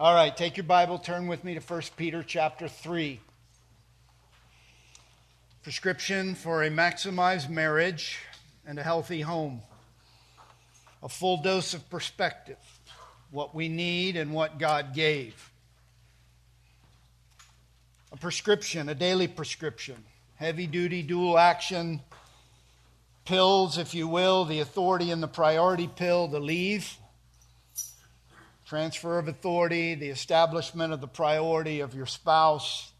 All right, take your Bible, turn with me to 1 Peter chapter 3. Prescription for a maximized marriage and a healthy home. A full dose of perspective, what we need and what God gave. A prescription, a daily prescription, heavy duty, dual action pills, if you will, the authority and the priority pill, the leave transfer of authority, the establishment of the priority of your spouse,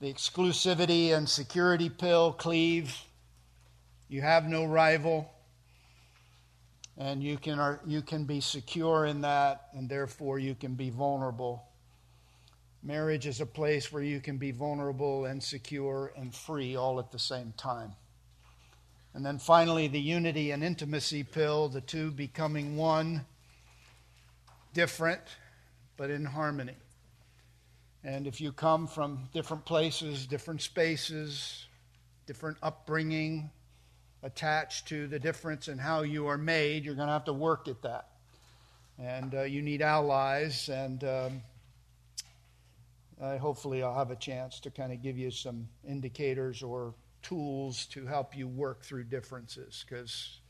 the exclusivity and security pill, cleave. You have no rival, and you can, you can be secure in that, and therefore you can be vulnerable. Marriage is a place where you can be vulnerable and secure and free all at the same time. And then finally, the unity and intimacy pill, the two becoming one different, but in harmony. And if you come from different places, different spaces, different upbringing, attached to the difference in how you are made, you're going to have to work at that. And uh, you need allies, and um, hopefully, I'll have a chance to kind of give you some indicators or tools to help you work through differences because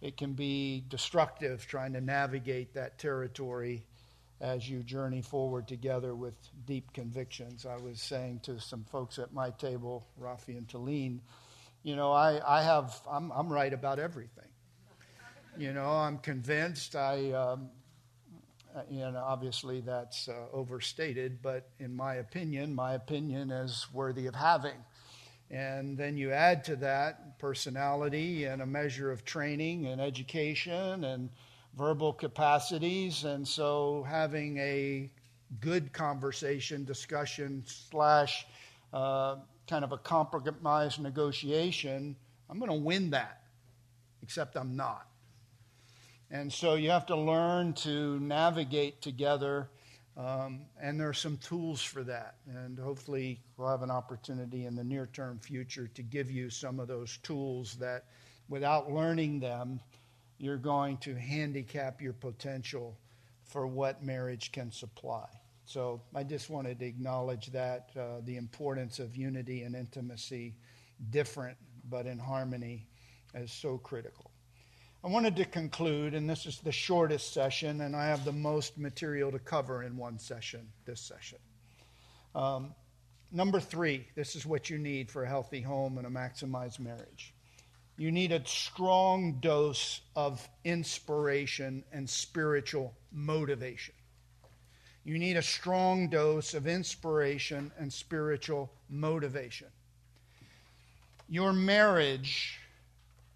it can be destructive trying to navigate that territory as you journey forward together with deep convictions. I was saying to some folks at my table, Rafi and Talene, you know, I, I have, I'm, I'm right about everything. You know, I'm convinced. I, um, know, obviously that's uh, overstated, but in my opinion, my opinion is worthy of having. And then you add to that personality and a measure of training and education and verbal capacities. And so having a good conversation, discussion, slash uh, kind of a compromise negotiation, I'm going to win that, except I'm not. And so you have to learn to navigate together um, and there are some tools for that. And hopefully, we'll have an opportunity in the near term future to give you some of those tools that, without learning them, you're going to handicap your potential for what marriage can supply. So I just wanted to acknowledge that uh, the importance of unity and intimacy, different but in harmony, is so critical. I wanted to conclude, and this is the shortest session, and I have the most material to cover in one session, this session. Um, number three, this is what you need for a healthy home and a maximized marriage. You need a strong dose of inspiration and spiritual motivation. You need a strong dose of inspiration and spiritual motivation. Your marriage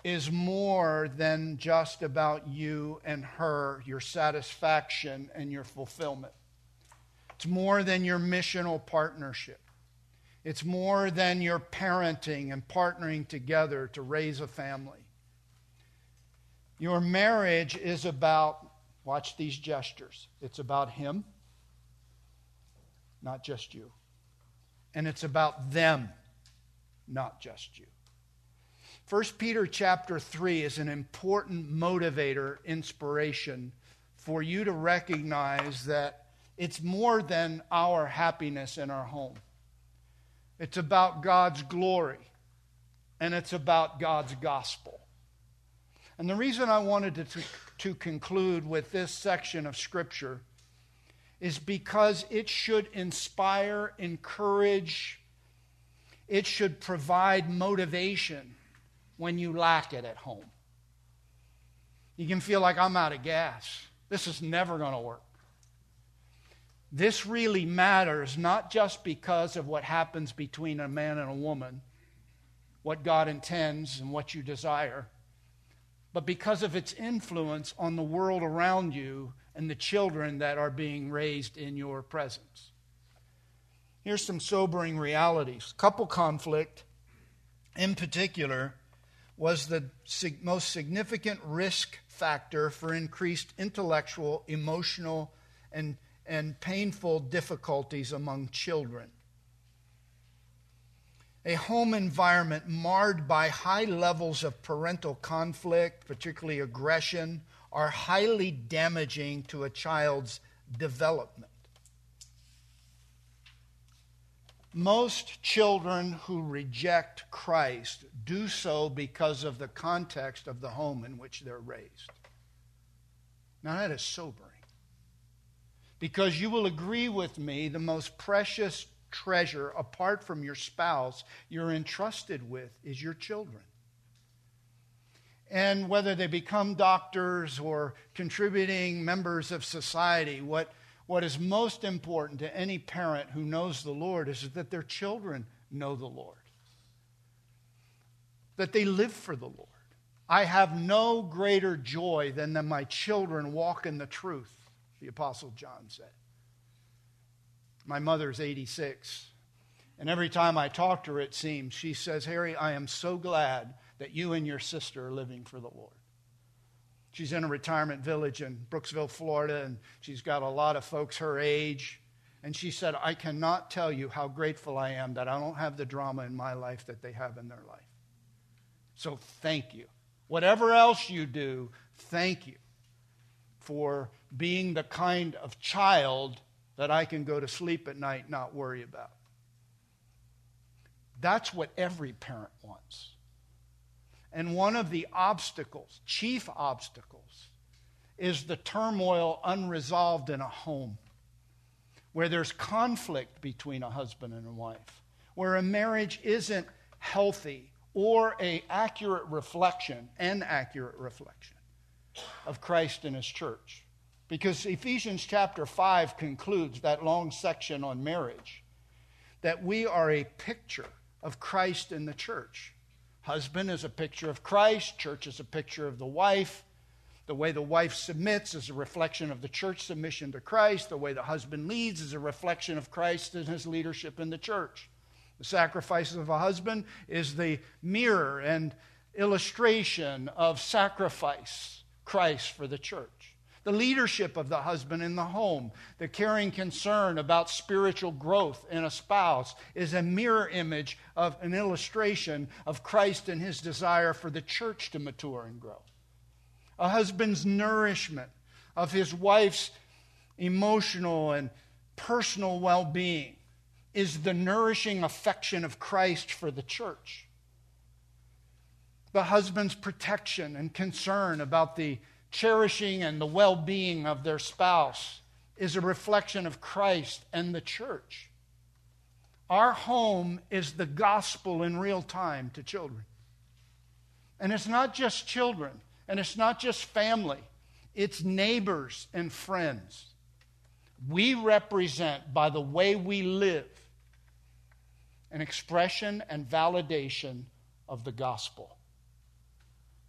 is more than just about you and her, your satisfaction and your fulfillment. It's more than your missional partnership. It's more than your parenting and partnering together to raise a family. Your marriage is about, watch these gestures, it's about Him, not just you. And it's about them, not just you. 1 Peter chapter 3 is an important motivator, inspiration for you to recognize that it's more than our happiness in our home. It's about God's glory and it's about God's gospel. And the reason I wanted to, to conclude with this section of Scripture is because it should inspire, encourage, it should provide motivation when you lack it at home. You can feel like I'm out of gas. This is never going to work. This really matters not just because of what happens between a man and a woman, what God intends and what you desire, but because of its influence on the world around you and the children that are being raised in your presence. Here's some sobering realities. Couple conflict, in particular, was the most significant risk factor for increased intellectual, emotional, and, and painful difficulties among children. A home environment marred by high levels of parental conflict, particularly aggression, are highly damaging to a child's development. Most children who reject Christ do so because of the context of the home in which they're raised. Now, that is sobering. Because you will agree with me, the most precious treasure, apart from your spouse, you're entrusted with is your children. And whether they become doctors or contributing members of society, what what is most important to any parent who knows the Lord is that their children know the Lord, that they live for the Lord. I have no greater joy than that my children walk in the truth, the Apostle John said. My mother's 86. And every time I talk to her, it seems, she says, Harry, I am so glad that you and your sister are living for the Lord. She's in a retirement village in Brooksville, Florida, and she's got a lot of folks her age. And she said, I cannot tell you how grateful I am that I don't have the drama in my life that they have in their life. So thank you. Whatever else you do, thank you for being the kind of child that I can go to sleep at night not worry about. That's what every parent wants. And one of the obstacles, chief obstacles, is the turmoil unresolved in a home where there's conflict between a husband and a wife, where a marriage isn't healthy or a accurate reflection, an accurate reflection of Christ and his church. Because Ephesians chapter 5 concludes that long section on marriage that we are a picture of Christ in the church. Husband is a picture of Christ, church is a picture of the wife. The way the wife submits is a reflection of the church submission to Christ. The way the husband leads is a reflection of Christ and his leadership in the church. The sacrifice of a husband is the mirror and illustration of sacrifice, Christ for the church the leadership of the husband in the home, the caring concern about spiritual growth in a spouse is a mirror image of an illustration of Christ and his desire for the church to mature and grow. A husband's nourishment of his wife's emotional and personal well being is the nourishing affection of Christ for the church. The husband's protection and concern about the cherishing and the well being of their spouse is a reflection of Christ and the church. Our home is the gospel in real time to children. And it's not just children, and it's not just family, it's neighbors and friends. We represent, by the way we live, an expression and validation of the gospel.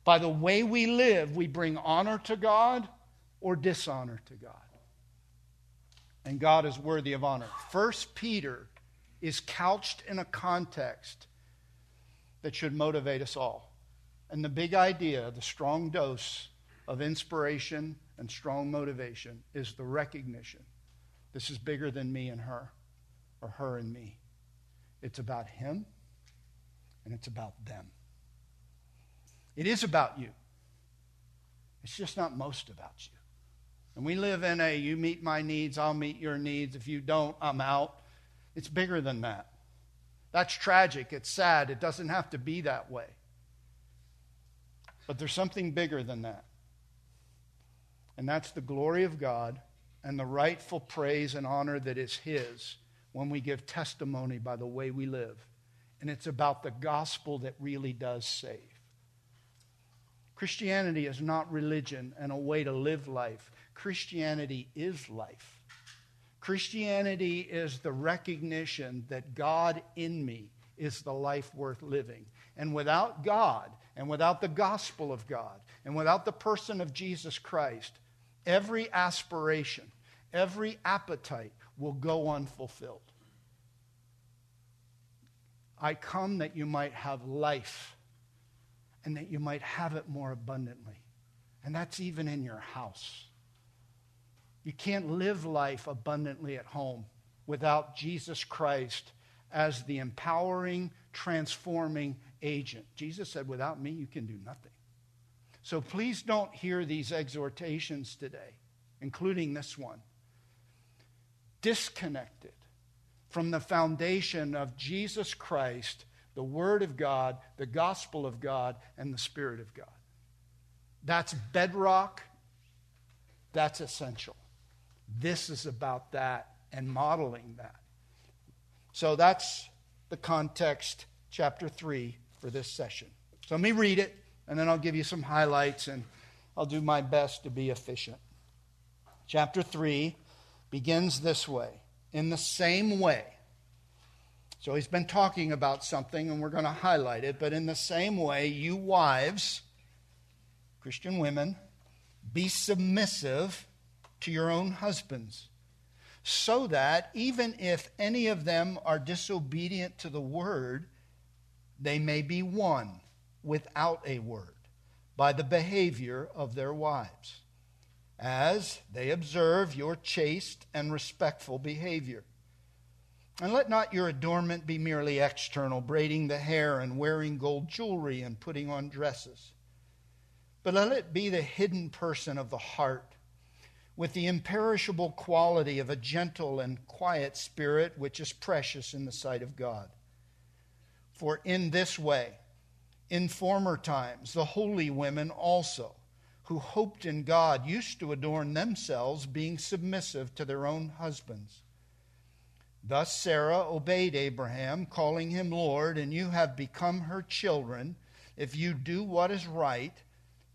By the way we live, we bring honor to God or dishonor to God. And God is worthy of honor. First Peter is couched in a context that should motivate us all. And the big idea, the strong dose of inspiration and strong motivation is the recognition this is bigger than me and her, or her and me. It's about him, and it's about them. It is about you. It's just not most about you. And we live in a you meet my needs, I'll meet your needs. If you don't, I'm out. It's bigger than that. That's tragic. It's sad. It doesn't have to be that way. But there's something bigger than that. And that's the glory of God and the rightful praise and honor that is His when we give testimony by the way we live. And it's about the gospel that really does save. Christianity is not religion and a way to live life. Christianity is life. Christianity is the recognition that God in me is the life worth living. And without God, and without the gospel of God, and without the person of Jesus Christ, every aspiration, every appetite will go unfulfilled. I come that you might have life and that you might have it more abundantly. And that's even in your house. You can't live life abundantly at home without Jesus Christ as the empowering, transforming agent. Jesus said, Without me, you can do nothing. So please don't hear these exhortations today, including this one, disconnected from the foundation of Jesus Christ, the Word of God, the gospel of God, and the Spirit of God. That's bedrock. That's essential. This is about that and modeling that. So that's the context, chapter 3, for this session. So let me read it, and then I'll give you some highlights, and I'll do my best to be efficient. Chapter 3 begins this way in the same way. So he's been talking about something, and we're going to highlight it, but in the same way, you wives, Christian women, be submissive to your own husbands, so that even if any of them are disobedient to the word, they may be won without a word by the behavior of their wives as they observe your chaste and respectful behavior. And let not your adornment be merely external, braiding the hair and wearing gold jewelry and putting on dresses. But let it be the hidden person of the heart, with the imperishable quality of a gentle and quiet spirit, which is precious in the sight of God. For in this way, in former times, the holy women also who hoped in God used to adorn themselves, being submissive to their own husbands. Thus Sarah obeyed Abraham, calling him Lord, and you have become her children if you do what is right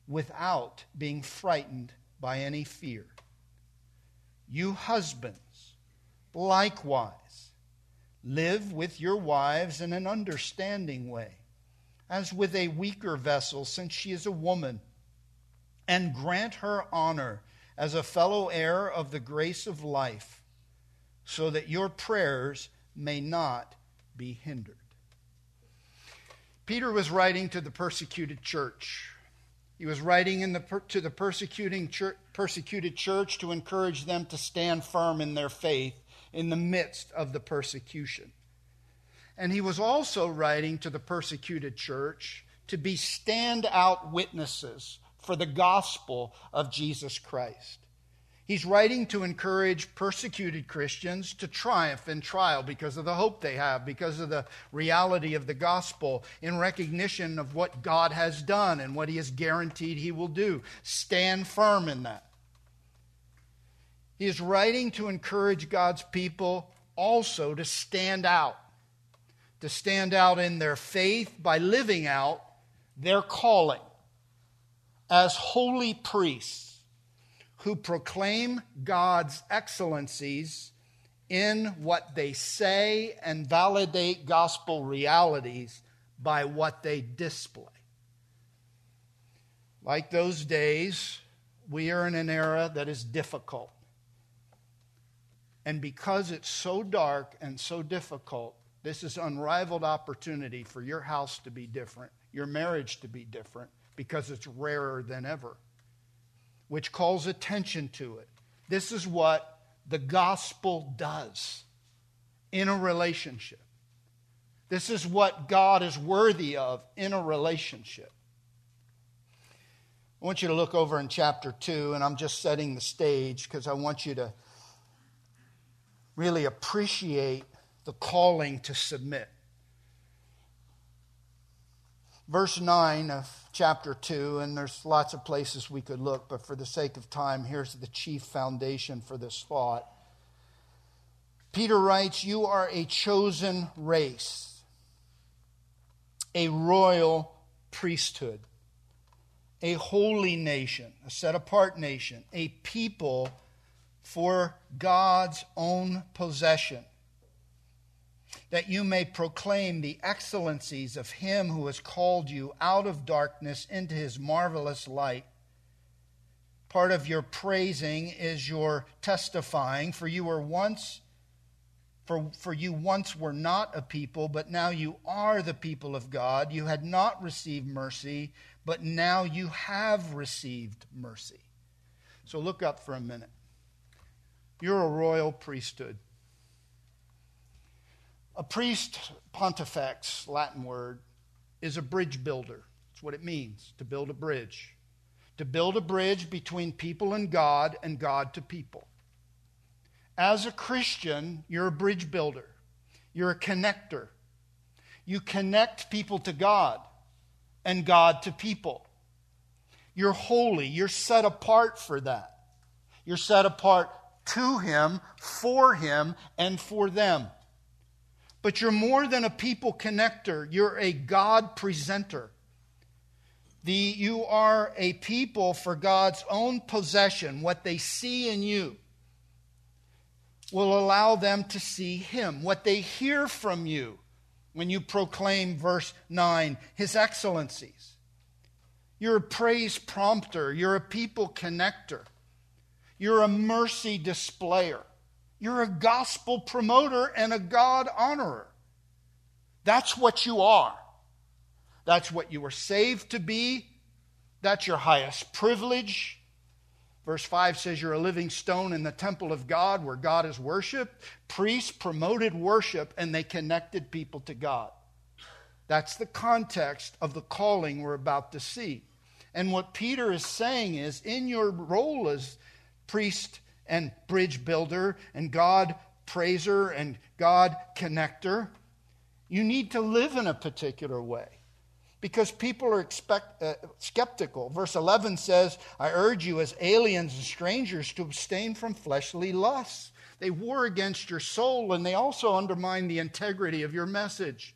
without being frightened by any fear. You husbands, likewise, live with your wives in an understanding way, as with a weaker vessel, since she is a woman and grant her honor as a fellow heir of the grace of life, so that your prayers may not be hindered. Peter was writing to the persecuted church. He was writing the, to the persecuting church, persecuted church to encourage them to stand firm in their faith in the midst of the persecution. And he was also writing to the persecuted church to be standout witnesses for the gospel of Jesus Christ. He's writing to encourage persecuted Christians to triumph in trial because of the hope they have, because of the reality of the gospel, in recognition of what God has done and what He has guaranteed He will do. Stand firm in that. He is writing to encourage God's people also to stand out, to stand out in their faith by living out their calling as holy priests who proclaim God's excellencies in what they say and validate gospel realities by what they display. Like those days, we are in an era that is difficult. And because it's so dark and so difficult, this is unrivaled opportunity for your house to be different, your marriage to be different, because it's rarer than ever, which calls attention to it. This is what the gospel does in a relationship. This is what God is worthy of in a relationship. I want you to look over in chapter 2, and I'm just setting the stage because I want you to really appreciate the calling to submit. Verse 9 of chapter 2, and there's lots of places we could look, but for the sake of time, here's the chief foundation for this thought. Peter writes, You are a chosen race, a royal priesthood, a holy nation, a set apart nation, a people for God's own possession that you may proclaim the excellencies of him who has called you out of darkness into his marvelous light. Part of your praising is your testifying, for you were once for, for you once were not a people, but now you are the people of God. You had not received mercy, but now you have received mercy. So look up for a minute. You're a royal priesthood. A priest, pontifex, Latin word, is a bridge builder. That's what it means to build a bridge. To build a bridge between people and God and God to people. As a Christian, you're a bridge builder, you're a connector. You connect people to God and God to people. You're holy, you're set apart for that. You're set apart to Him, for Him, and for them. But you're more than a people connector, you're a God presenter. The, you are a people for God's own possession. What they see in you will allow them to see Him. What they hear from you when you proclaim, verse 9, His excellencies. You're a praise prompter, you're a people connector, you're a mercy displayer, you're a gospel promoter and a God honorer. That's what you are. That's what you were saved to be. That's your highest privilege. Verse 5 says you're a living stone in the temple of God where God is worshiped. Priests promoted worship and they connected people to God. That's the context of the calling we're about to see. And what Peter is saying is in your role as priest and bridge builder and God praiser and God connector, you need to live in a particular way because people are expect, uh, skeptical. Verse 11 says, I urge you as aliens and strangers to abstain from fleshly lusts. They war against your soul and they also undermine the integrity of your message.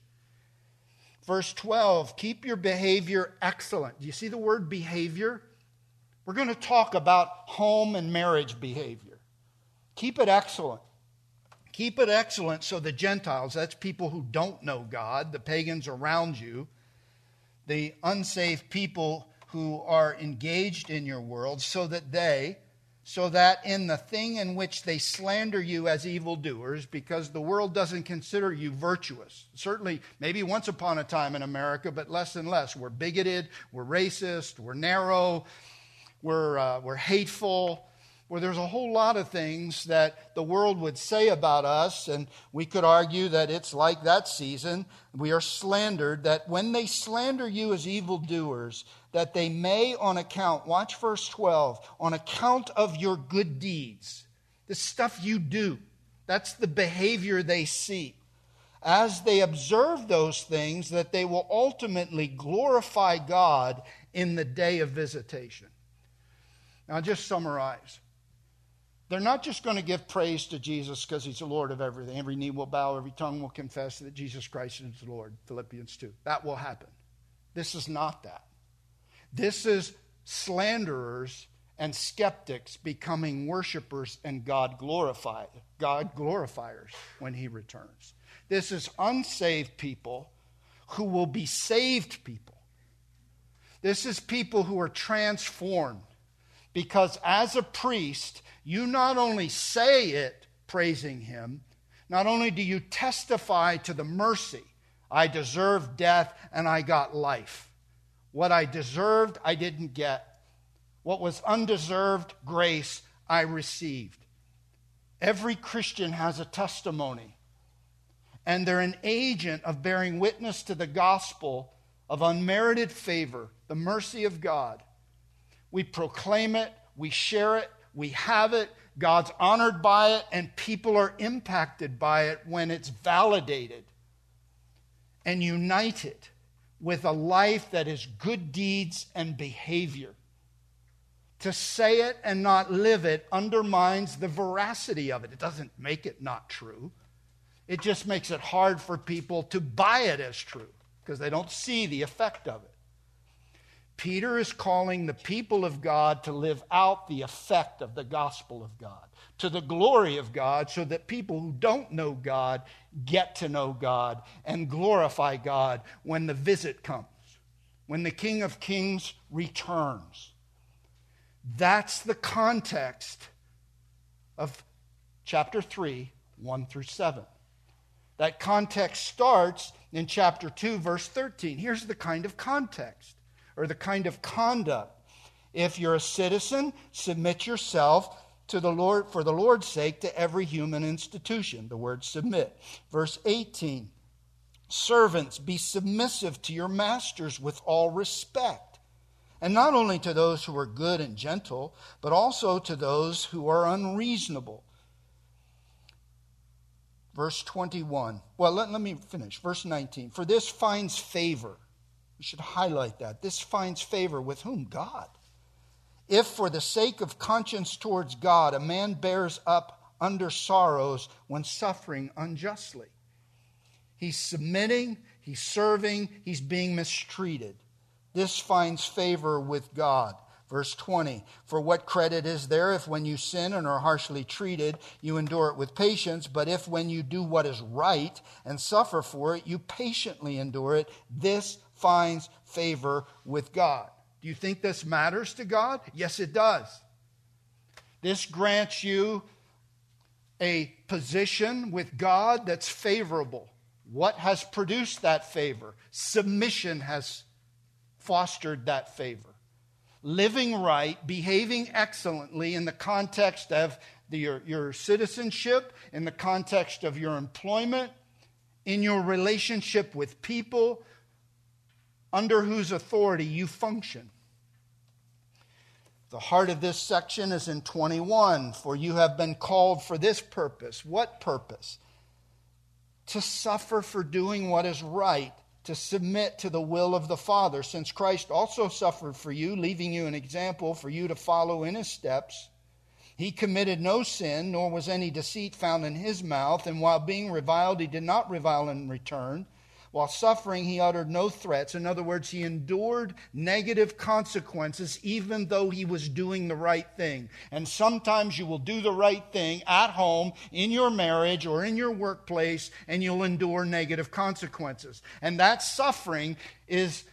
Verse 12, keep your behavior excellent. Do you see the word behavior? We're going to talk about home and marriage behavior. Keep it excellent. Keep it excellent so the Gentiles, that's people who don't know God, the pagans around you, the unsaved people who are engaged in your world, so that they, so that in the thing in which they slander you as evildoers, because the world doesn't consider you virtuous. Certainly, maybe once upon a time in America, but less and less. We're bigoted, we're racist, we're narrow, we're, uh, we're hateful where there's a whole lot of things that the world would say about us, and we could argue that it's like that season. We are slandered, that when they slander you as evildoers, that they may, on account, watch verse 12, on account of your good deeds, the stuff you do, that's the behavior they see. As they observe those things, that they will ultimately glorify God in the day of visitation. Now, just summarize. They're not just going to give praise to Jesus because he's the Lord of everything. Every knee will bow, every tongue will confess that Jesus Christ is the Lord. Philippians 2. That will happen. This is not that. This is slanderers and skeptics becoming worshipers and God glorified, God glorifiers when he returns. This is unsaved people who will be saved people. This is people who are transformed because as a priest, you not only say it praising him, not only do you testify to the mercy, I deserved death and I got life. What I deserved, I didn't get. What was undeserved grace, I received. Every Christian has a testimony, and they're an agent of bearing witness to the gospel of unmerited favor, the mercy of God. We proclaim it, we share it, we have it, God's honored by it, and people are impacted by it when it's validated and united with a life that is good deeds and behavior. To say it and not live it undermines the veracity of it. It doesn't make it not true. It just makes it hard for people to buy it as true because they don't see the effect of it. Peter is calling the people of God to live out the effect of the gospel of God, to the glory of God, so that people who don't know God get to know God and glorify God when the visit comes, when the King of Kings returns. That's the context of chapter 3, 1 through 7. That context starts in chapter 2, verse 13. Here's the kind of context or the kind of conduct. If you're a citizen, submit yourself to the Lord for the Lord's sake to every human institution. The word submit. Verse 18. Servants, be submissive to your masters with all respect, and not only to those who are good and gentle, but also to those who are unreasonable. Verse 21. Well, let, let me finish. Verse 19. For this finds favor. We should highlight that. This finds favor with whom? God. If for the sake of conscience towards God a man bears up under sorrows when suffering unjustly. He's submitting, he's serving, he's being mistreated. This finds favor with God. Verse 20 For what credit is there if when you sin and are harshly treated, you endure it with patience? But if when you do what is right and suffer for it, you patiently endure it, this finds favor with God. Do you think this matters to God? Yes, it does. This grants you a position with God that's favorable. What has produced that favor? Submission has fostered that favor living right, behaving excellently in the context of the, your, your citizenship, in the context of your employment, in your relationship with people under whose authority you function. The heart of this section is in 21 For you have been called for this purpose. What purpose? To suffer for doing what is right to submit to the will of the Father, since Christ also suffered for you, leaving you an example for you to follow in his steps. He committed no sin, nor was any deceit found in his mouth, and while being reviled, he did not revile in return. While suffering, he uttered no threats. In other words, he endured negative consequences even though he was doing the right thing. And sometimes you will do the right thing at home, in your marriage, or in your workplace, and you'll endure negative consequences. And that suffering is,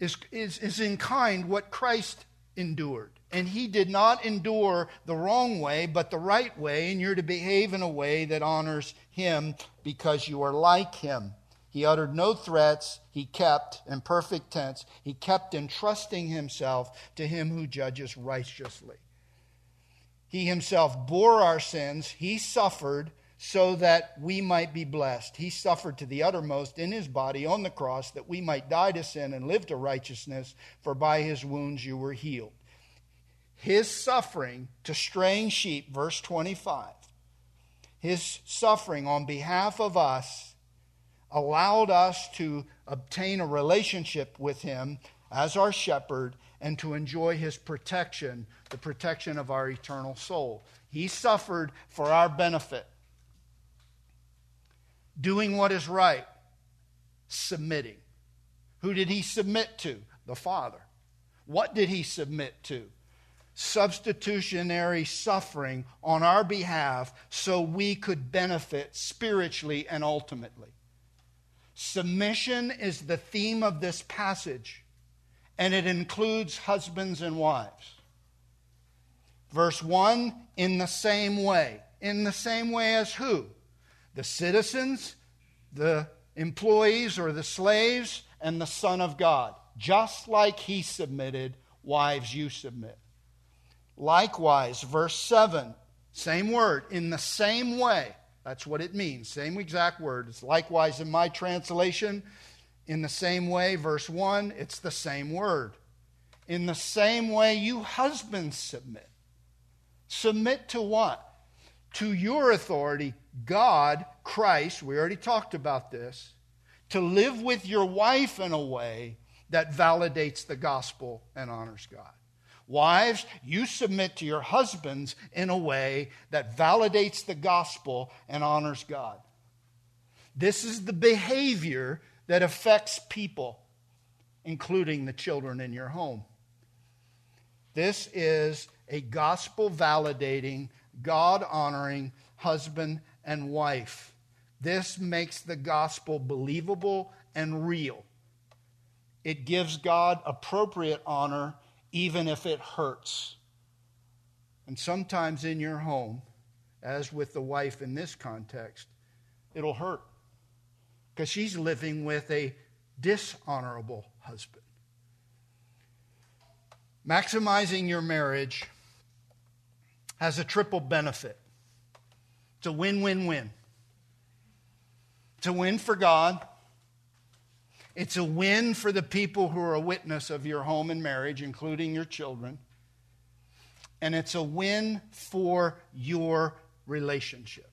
is, is, is in kind what Christ endured. And he did not endure the wrong way, but the right way, and you're to behave in a way that honors him because you are like him. He uttered no threats. He kept, in perfect tense, he kept entrusting himself to him who judges righteously. He himself bore our sins. He suffered so that we might be blessed. He suffered to the uttermost in his body on the cross that we might die to sin and live to righteousness, for by his wounds you were healed. His suffering to straying sheep, verse 25, his suffering on behalf of us allowed us to obtain a relationship with Him as our shepherd and to enjoy His protection, the protection of our eternal soul. He suffered for our benefit, doing what is right, submitting. Who did He submit to? The Father. What did He submit to? substitutionary suffering on our behalf so we could benefit spiritually and ultimately. Submission is the theme of this passage, and it includes husbands and wives. Verse 1 in the same way. In the same way as who? The citizens, the employees or the slaves, and the Son of God. Just like he submitted, wives, you submit. Likewise, verse 7, same word, in the same way. That's what it means. Same exact word. It's likewise in my translation. In the same way, verse 1, it's the same word. In the same way, you husbands submit. Submit to what? To your authority, God, Christ, we already talked about this, to live with your wife in a way that validates the gospel and honors God. Wives, you submit to your husbands in a way that validates the gospel and honors God. This is the behavior that affects people, including the children in your home. This is a gospel validating, God honoring husband and wife. This makes the gospel believable and real. It gives God appropriate honor even if it hurts. And sometimes in your home, as with the wife in this context, it'll hurt because she's living with a dishonorable husband. Maximizing your marriage has a triple benefit. It's a win win win. It's a win for God, it's a win for the people who are a witness of your home and marriage, including your children. And it's a win for your relationship.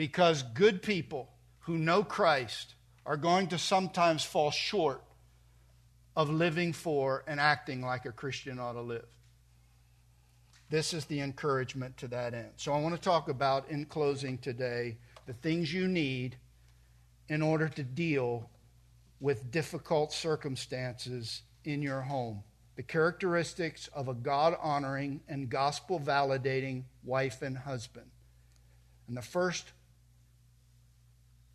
because good people who know Christ are going to sometimes fall short of living for and acting like a Christian ought to live. This is the encouragement to that end. So I want to talk about, in closing today, the things you need in order to deal with difficult circumstances in your home. The characteristics of a God honoring and gospel validating wife and husband. And the first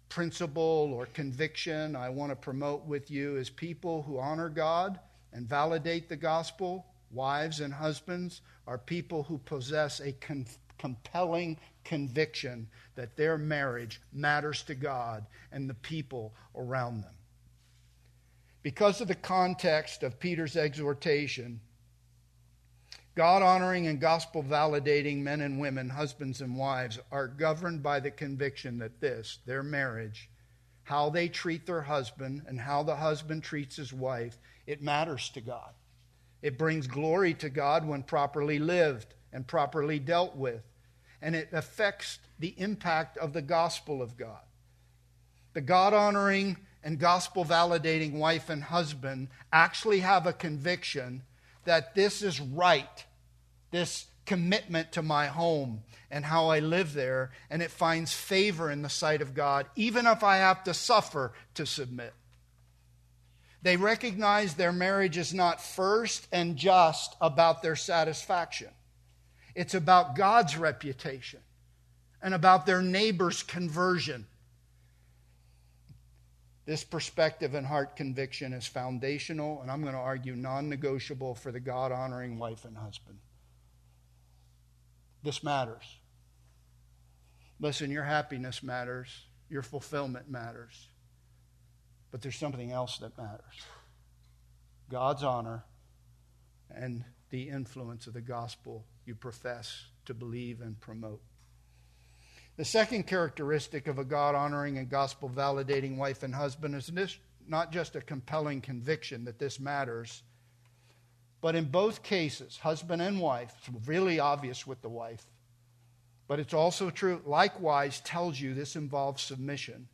principle or conviction I want to promote with you is people who honor God and validate the gospel, wives and husbands, are people who possess a con- compelling conviction that their marriage matters to God and the people around them. Because of the context of Peter's exhortation, God honoring and gospel validating men and women, husbands and wives, are governed by the conviction that this, their marriage, how they treat their husband and how the husband treats his wife, it matters to God. It brings glory to God when properly lived and properly dealt with. And it affects the impact of the gospel of God. The God honoring and gospel validating wife and husband actually have a conviction that this is right, this commitment to my home and how I live there, and it finds favor in the sight of God, even if I have to suffer to submit. They recognize their marriage is not first and just about their satisfaction. It's about God's reputation and about their neighbor's conversion. This perspective and heart conviction is foundational, and I'm going to argue non negotiable for the God honoring wife and husband. This matters. Listen, your happiness matters, your fulfillment matters. But there's something else that matters God's honor and the influence of the gospel you profess to believe and promote. The second characteristic of a God honoring and gospel validating wife and husband is this, not just a compelling conviction that this matters, but in both cases, husband and wife, it's really obvious with the wife, but it's also true, likewise tells you this involves submission.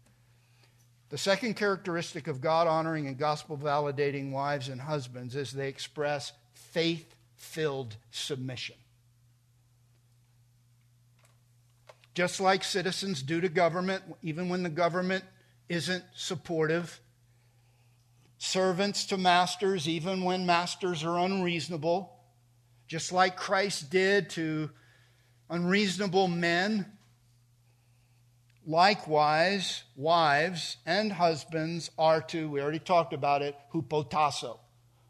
The second characteristic of God honoring and gospel validating wives and husbands is they express faith filled submission. Just like citizens do to government, even when the government isn't supportive. Servants to masters, even when masters are unreasonable, just like Christ did to unreasonable men. Likewise, wives and husbands are to, we already talked about it, hupotasso.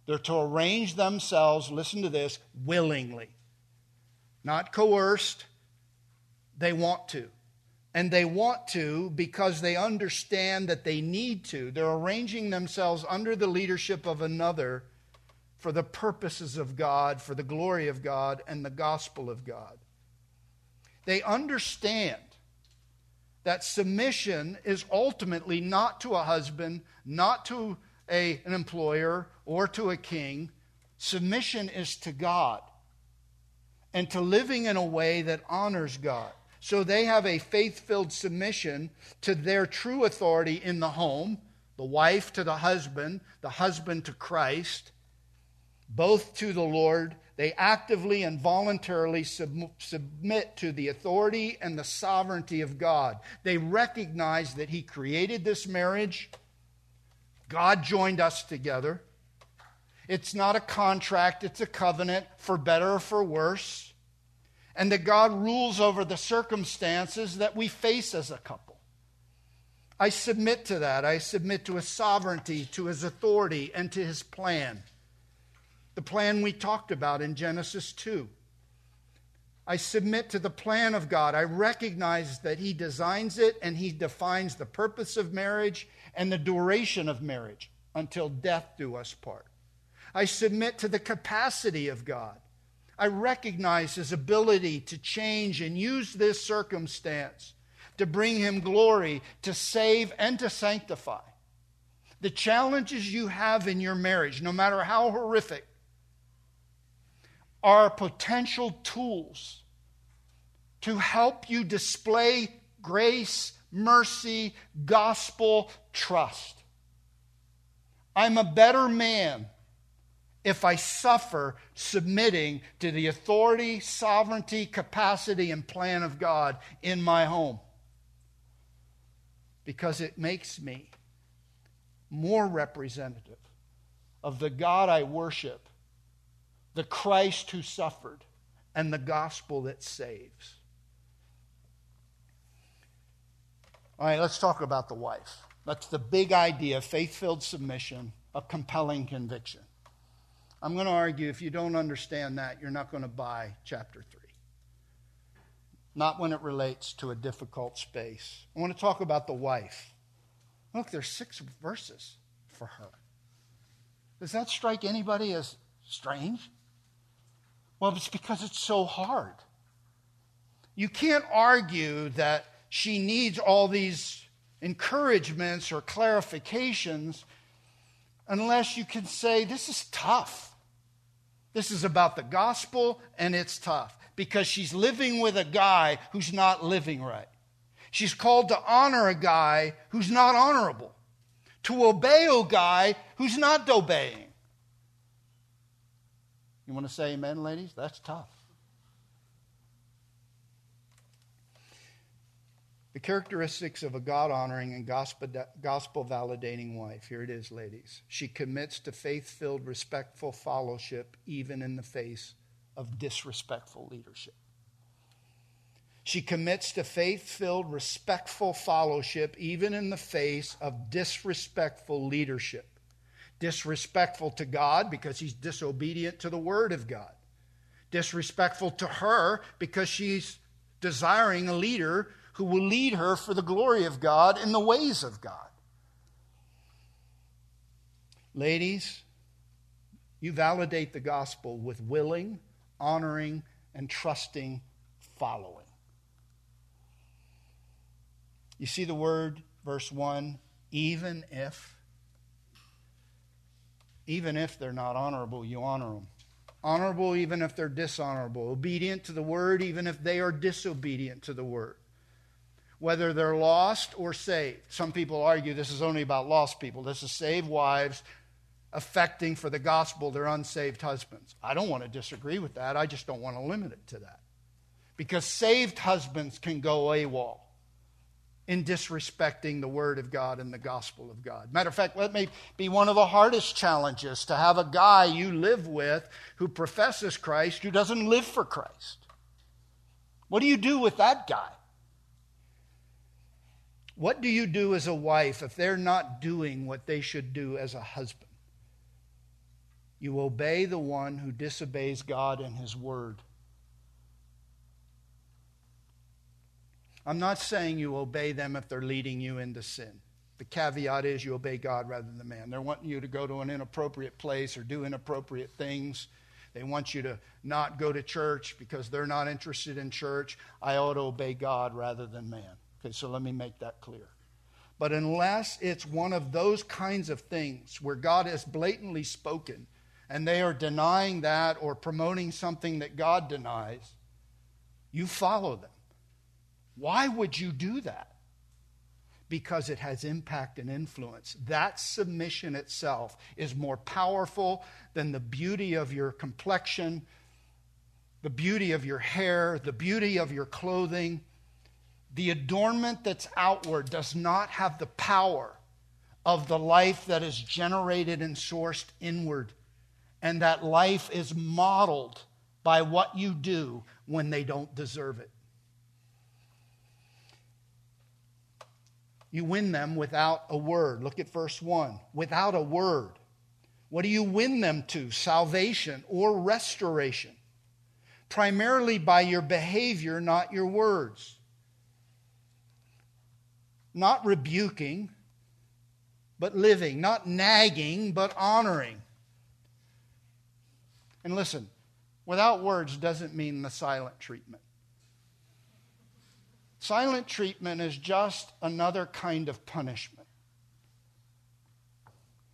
They're to arrange themselves, listen to this, willingly. Not coerced, they want to. And they want to because they understand that they need to. They're arranging themselves under the leadership of another for the purposes of God, for the glory of God, and the gospel of God. They understand that submission is ultimately not to a husband, not to a, an employer, or to a king. Submission is to God and to living in a way that honors God. So they have a faith filled submission to their true authority in the home the wife to the husband, the husband to Christ, both to the Lord. They actively and voluntarily sub- submit to the authority and the sovereignty of God. They recognize that He created this marriage, God joined us together. It's not a contract, it's a covenant for better or for worse and that God rules over the circumstances that we face as a couple. I submit to that. I submit to his sovereignty, to his authority, and to his plan. The plan we talked about in Genesis 2. I submit to the plan of God. I recognize that He designs it and He defines the purpose of marriage and the duration of marriage until death do us part. I submit to the capacity of God. I recognize his ability to change and use this circumstance to bring him glory, to save, and to sanctify. The challenges you have in your marriage, no matter how horrific, are potential tools to help you display grace, mercy, gospel, trust. I'm a better man if I suffer submitting to the authority, sovereignty, capacity, and plan of God in my home. Because it makes me more representative of the God I worship, the Christ who suffered, and the gospel that saves. All right, let's talk about the wife. That's the big idea faith filled submission, a compelling conviction. I'm going to argue if you don't understand that, you're not going to buy chapter 3. Not when it relates to a difficult space. I want to talk about the wife. Look, there's six verses for her. Does that strike anybody as strange? Well, it's because it's so hard. You can't argue that she needs all these encouragements or clarifications unless you can say, This is tough. This is about the gospel, and it's tough because she's living with a guy who's not living right. She's called to honor a guy who's not honorable, to obey a guy who's not obeying. You want to say amen, ladies? That's tough. The characteristics of a God honoring and gospel validating wife. Here it is, ladies. She commits to faith filled, respectful fellowship, even in the face of disrespectful leadership. She commits to faith filled, respectful fellowship, even in the face of disrespectful leadership. Disrespectful to God because he's disobedient to the word of God. Disrespectful to her because she's desiring a leader who will lead her for the glory of God in the ways of God. Ladies, you validate the gospel with willing, honoring, and trusting following. You see the word, verse 1 even if. Even if they're not honorable, you honor them. Honorable even if they're dishonorable. Obedient to the word even if they are disobedient to the word whether they're lost or saved. Some people argue this is only about lost people. This is saved wives affecting for the gospel their unsaved husbands. I don't want to disagree with that. I just don't want to limit it to that. Because saved husbands can go AWOL in disrespecting the word of God and the gospel of God. Matter of fact, that may be one of the hardest challenges to have a guy you live with who professes Christ who doesn't live for Christ. What do you do with that guy? What do you do as a wife if they're not doing what they should do as a husband? You obey the one who disobeys God and his word. I'm not saying you obey them if they're leading you into sin. The caveat is you obey God rather than man. They're wanting you to go to an inappropriate place or do inappropriate things. They want you to not go to church because they're not interested in church. I ought to obey God rather than man. Okay, so let me make that clear. But unless it's one of those kinds of things where God has blatantly spoken and they are denying that or promoting something that God denies, you follow them. Why would you do that? Because it has impact and influence. That submission itself is more powerful than the beauty of your complexion, the beauty of your hair, the beauty of your clothing the adornment that's outward does not have the power of the life that is generated and sourced inward. And that life is modeled by what you do when they don't deserve it. You win them without a word. Look at verse 1. Without a word. What do you win them to? Salvation or restoration? Primarily by your behavior, not your words not rebuking, but living, not nagging, but honoring. And listen, without words doesn't mean the silent treatment. Silent treatment is just another kind of punishment.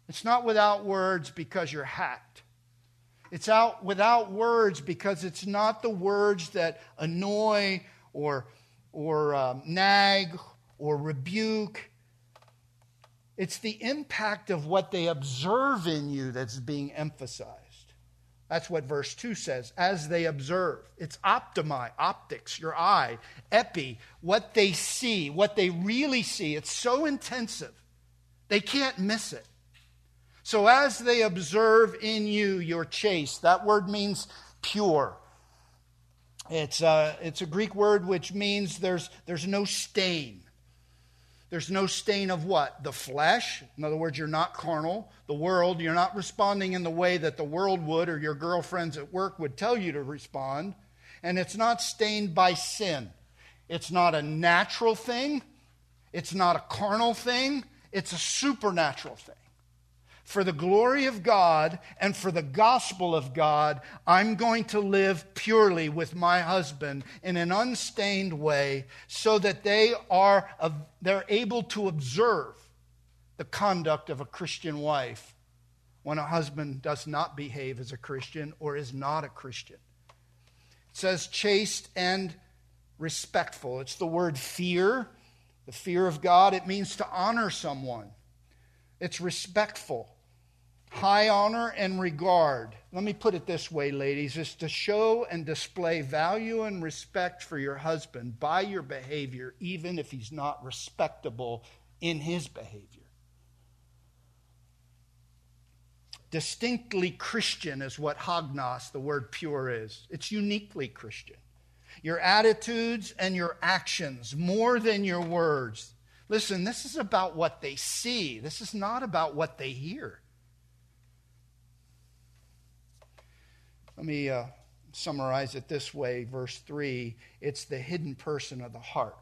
It's not without words because you're hacked. It's out without words because it's not the words that annoy or or um, nag or rebuke. It's the impact of what they observe in you that's being emphasized. That's what verse 2 says. As they observe, it's optimi, optics, your eye, epi, what they see, what they really see. It's so intensive, they can't miss it. So as they observe in you your chaste, that word means pure. It's a, uh, it's a Greek word which means there's, there's no stain. There's no stain of what? The flesh. In other words, you're not carnal. The world, you're not responding in the way that the world would or your girlfriends at work would tell you to respond. And it's not stained by sin. It's not a natural thing. It's not a carnal thing. It's a supernatural thing for the glory of God and for the gospel of God, I'm going to live purely with my husband in an unstained way so that they are they're able to observe the conduct of a Christian wife when a husband does not behave as a Christian or is not a Christian. It says chaste and respectful. It's the word fear, the fear of God. It means to honor someone. It's respectful high honor and regard. Let me put it this way, ladies, is to show and display value and respect for your husband by your behavior, even if he's not respectable in his behavior. Distinctly Christian is what hagnos, the word pure, is. It's uniquely Christian. Your attitudes and your actions, more than your words. Listen, this is about what they see, this is not about what they hear. Let me uh, summarize it this way verse 3 it's the hidden person of the heart.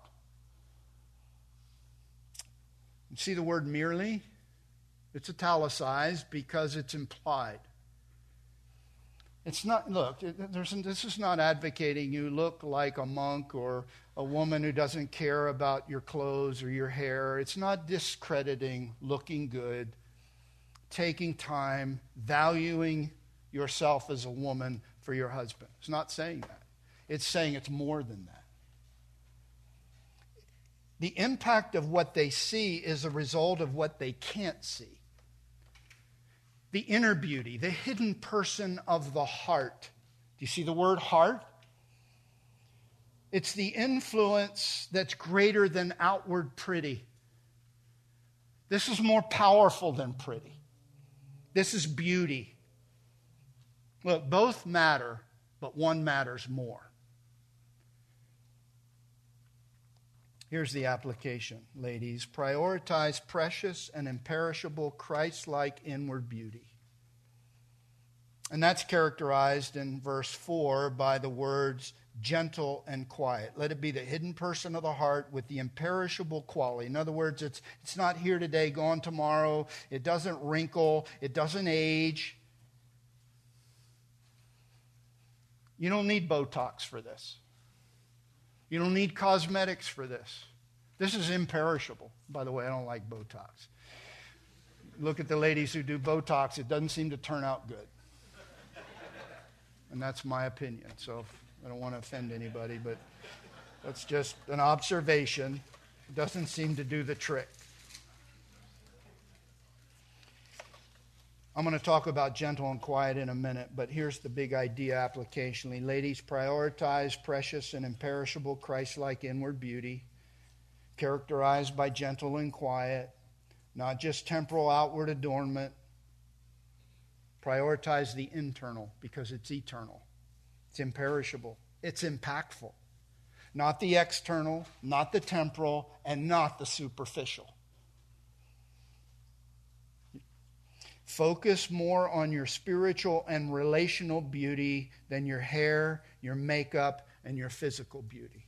see the word merely? It's italicized because it's implied. It's not, look, this is not advocating you look like a monk or a woman who doesn't care about your clothes or your hair. It's not discrediting looking good, taking time, valuing yourself as a woman for your husband. It's not saying that. It's saying it's more than that. The impact of what they see is a result of what they can't see. The inner beauty, the hidden person of the heart. Do you see the word heart? It's the influence that's greater than outward pretty. This is more powerful than pretty. This is beauty. Look, both matter, but one matters more. Here's the application, ladies. Prioritize precious and imperishable Christ like inward beauty. And that's characterized in verse 4 by the words gentle and quiet. Let it be the hidden person of the heart with the imperishable quality. In other words, it's, it's not here today, gone tomorrow. It doesn't wrinkle, it doesn't age. You don't need Botox for this. You don't need cosmetics for this. This is imperishable. By the way, I don't like Botox. Look at the ladies who do Botox, it doesn't seem to turn out good. And that's my opinion. So I don't want to offend anybody, but that's just an observation. It doesn't seem to do the trick. I'm going to talk about gentle and quiet in a minute, but here's the big idea applicationally. Ladies, prioritize precious and imperishable Christ like inward beauty, characterized by gentle and quiet, not just temporal outward adornment. Prioritize the internal because it's eternal, it's imperishable, it's impactful. Not the external, not the temporal, and not the superficial. Focus more on your spiritual and relational beauty than your hair, your makeup, and your physical beauty.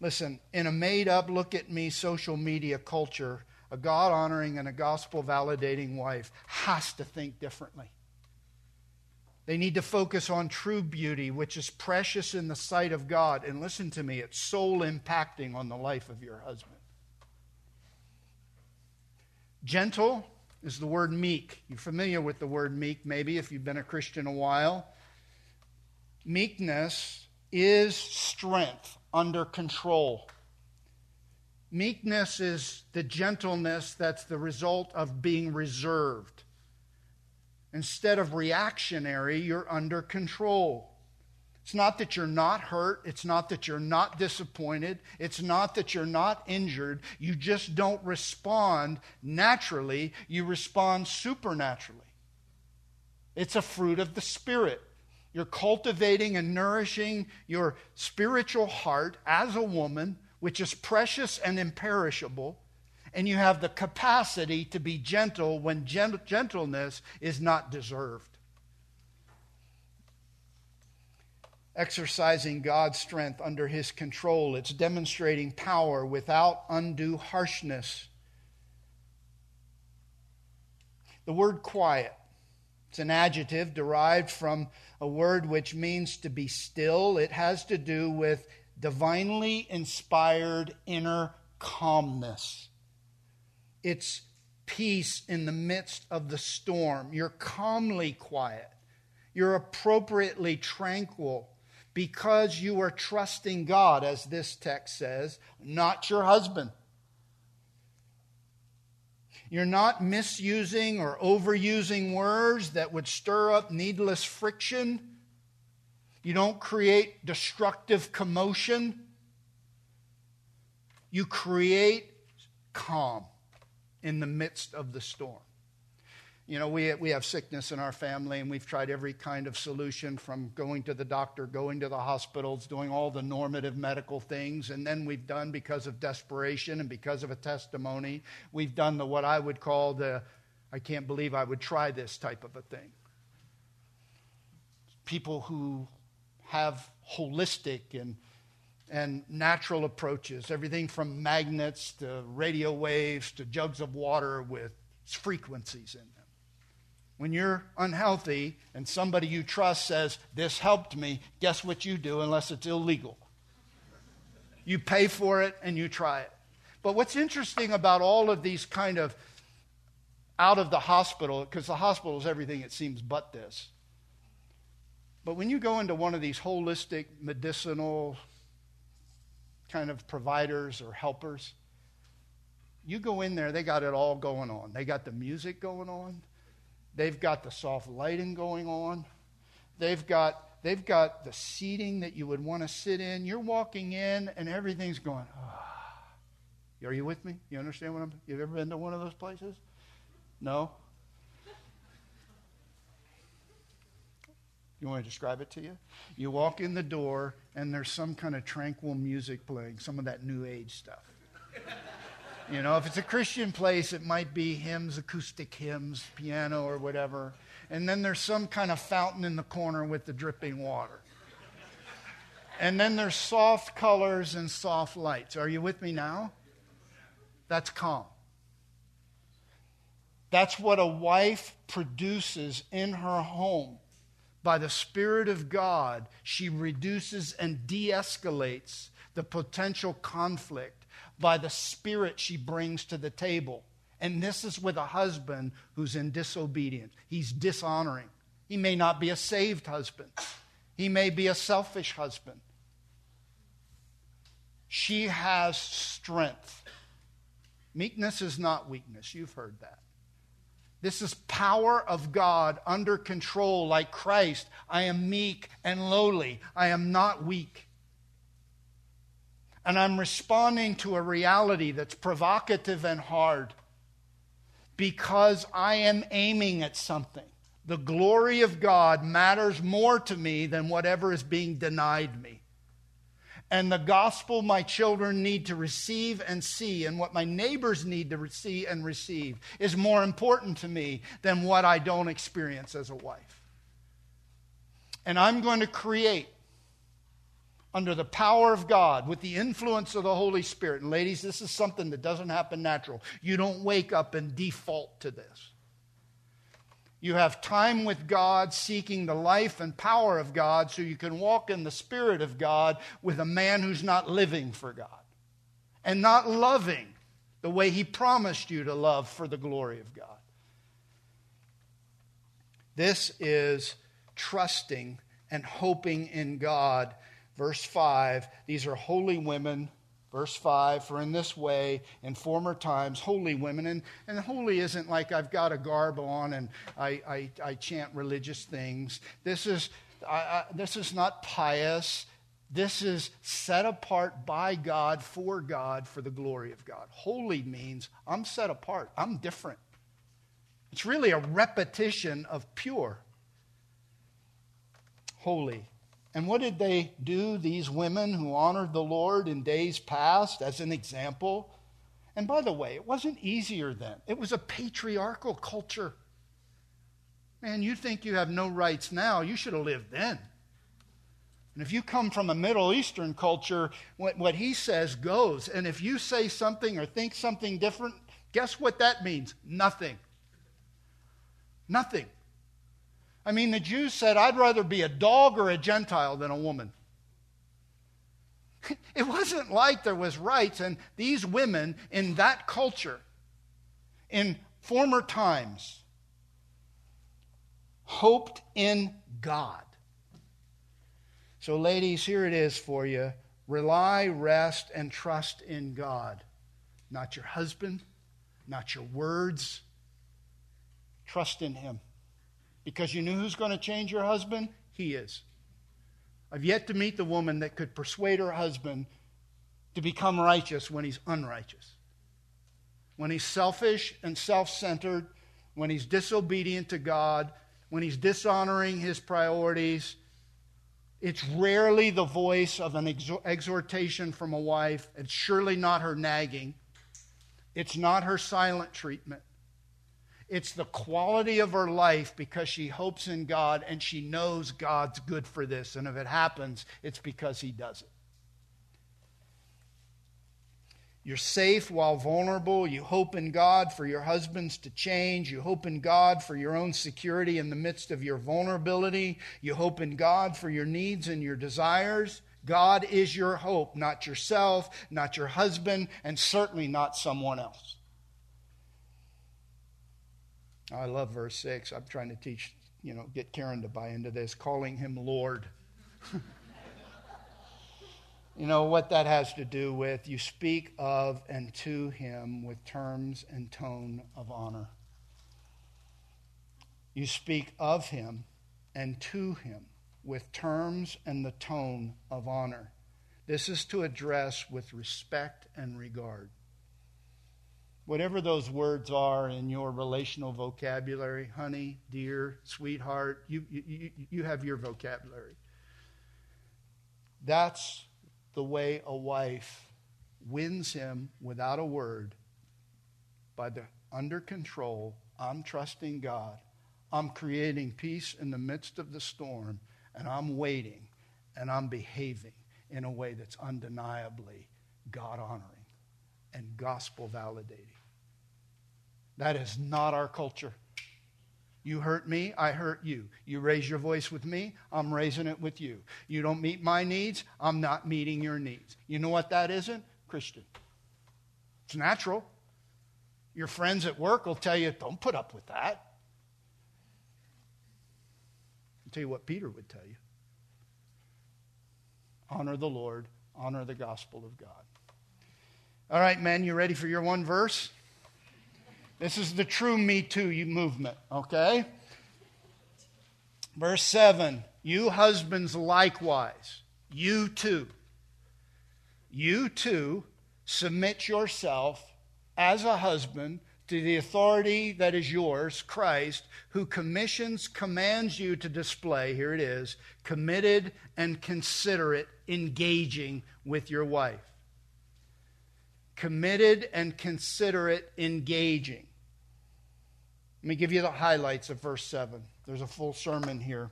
Listen, in a made up, look at me social media culture, a God honoring and a gospel validating wife has to think differently. They need to focus on true beauty, which is precious in the sight of God. And listen to me, it's soul impacting on the life of your husband. Gentle, is the word meek. You're familiar with the word meek, maybe, if you've been a Christian a while. Meekness is strength under control. Meekness is the gentleness that's the result of being reserved. Instead of reactionary, you're under control. It's not that you're not hurt. It's not that you're not disappointed. It's not that you're not injured. You just don't respond naturally, you respond supernaturally. It's a fruit of the Spirit. You're cultivating and nourishing your spiritual heart as a woman, which is precious and imperishable, and you have the capacity to be gentle when gentleness is not deserved. Exercising God's strength under his control. It's demonstrating power without undue harshness. The word quiet, it's an adjective derived from a word which means to be still. It has to do with divinely inspired inner calmness. It's peace in the midst of the storm. You're calmly quiet. You're appropriately tranquil because you are trusting God, as this text says, not your husband. You're not misusing or overusing words that would stir up needless friction. You don't create destructive commotion. You create calm in the midst of the storm. You know, we, we have sickness in our family, and we've tried every kind of solution from going to the doctor, going to the hospitals, doing all the normative medical things. And then we've done, because of desperation and because of a testimony, we've done the what I would call the I can't believe I would try this type of a thing. People who have holistic and and natural approaches, everything from magnets to radio waves to jugs of water with frequencies in them. When you're unhealthy and somebody you trust says, This helped me, guess what you do unless it's illegal? You pay for it and you try it. But what's interesting about all of these kind of out of the hospital, because the hospital is everything it seems but this. But when you go into one of these holistic medicinal kind of providers or helpers, you go in there, they got it all going on. They got the music going on. They've got the soft lighting going on. They've got they've got the seating that you would want to sit in. You're walking in and everything's going, oh. Are you with me? You understand what I'm you've ever been to one of those places? No? You want to describe it to you? You walk in the door and there's some kind of tranquil music playing, some of that new age stuff. You know, if it's a Christian place, it might be hymns, acoustic hymns, piano, or whatever. And then there's some kind of fountain in the corner with the dripping water. And then there's soft colors and soft lights. Are you with me now? That's calm. That's what a wife produces in her home. By the Spirit of God, she reduces and de escalates the potential conflict by the spirit she brings to the table. And this is with a husband who's in disobedience. He's dishonoring. He may not be a saved husband, he may be a selfish husband. She has strength. Meekness is not weakness. You've heard that. This is power of God under control, like Christ. I am meek and lowly. I am not weak and I'm responding to a reality that's provocative and hard because I am aiming at something. The glory of God matters more to me than whatever is being denied me. And the gospel my children need to receive and see, and what my neighbors need to see and receive, is more important to me than what I don't experience as a wife. And I'm going to create under the power of God, with the influence of the Holy Spirit. And ladies, this is something that doesn't happen natural. You don't wake up and default to this. You have time with God, seeking the life and power of God, so you can walk in the Spirit of God with a man who's not living for God and not loving the way He promised you to love for the glory of God. This is trusting and hoping in God Verse 5 these are holy women. Verse 5 For in this way, in former times, holy women, and, and holy isn't like I've got a garb on and I, I, I chant religious things. This is, I, I, this is not pious. This is set apart by God, for God, for the glory of God. Holy means I'm set apart, I'm different. It's really a repetition of pure. Holy. And what did they do, these women who honored the Lord in days past, as an example? And by the way, it wasn't easier then, it was a patriarchal culture. Man, you think you have no rights now, you should have lived then. And if you come from a Middle Eastern culture, what, what he says goes. And if you say something or think something different, guess what that means? Nothing. Nothing. I mean, the Jews said, I'd rather be a dog or a Gentile than a woman. It wasn't like there was rights, and these women in that culture, in former times, hoped in God. So, ladies, here it is for you. Rely, rest, and trust in God. Not your husband, not your words. Trust in Him. Because you knew who's going to change your husband? He is. I've yet to meet the woman that could persuade her husband to become righteous when he's unrighteous. When he's selfish and self centered, when he's disobedient to God, when he's dishonoring his priorities. It's rarely the voice of an exhortation from a wife. It's surely not her nagging. It's not her silent treatment. It's the quality of her life because she hopes in God and she knows God's good for this. And if it happens, it's because He does it. You're safe while vulnerable. You hope in God for your husbands to change. You hope in God for your own security in the midst of your vulnerability. You hope in God for your needs and your desires. God is your hope, not yourself, not your husband, and certainly not someone else. I love verse 6. I'm trying to teach, you know, get Karen to buy into this, calling him Lord. you know what that has to do with? You speak of and to him with terms and tone of honor. You speak of him and to him with terms and the tone of honor. This is to address with respect and regard. Whatever those words are in your relational vocabulary, honey, dear, sweetheart, you, you, you have your vocabulary. That's the way a wife wins him without a word by the under control. I'm trusting God. I'm creating peace in the midst of the storm, and I'm waiting, and I'm behaving in a way that's undeniably God honoring and gospel validating. That is not our culture. You hurt me, I hurt you. You raise your voice with me, I'm raising it with you. You don't meet my needs, I'm not meeting your needs. You know what that isn't? Christian. It's natural. Your friends at work will tell you, don't put up with that. I'll tell you what Peter would tell you honor the Lord, honor the gospel of God. All right, men, you ready for your one verse? This is the true Me Too movement, okay? Verse 7 You husbands likewise, you too, you too submit yourself as a husband to the authority that is yours, Christ, who commissions, commands you to display, here it is, committed and considerate engaging with your wife committed and considerate engaging. Let me give you the highlights of verse 7. There's a full sermon here.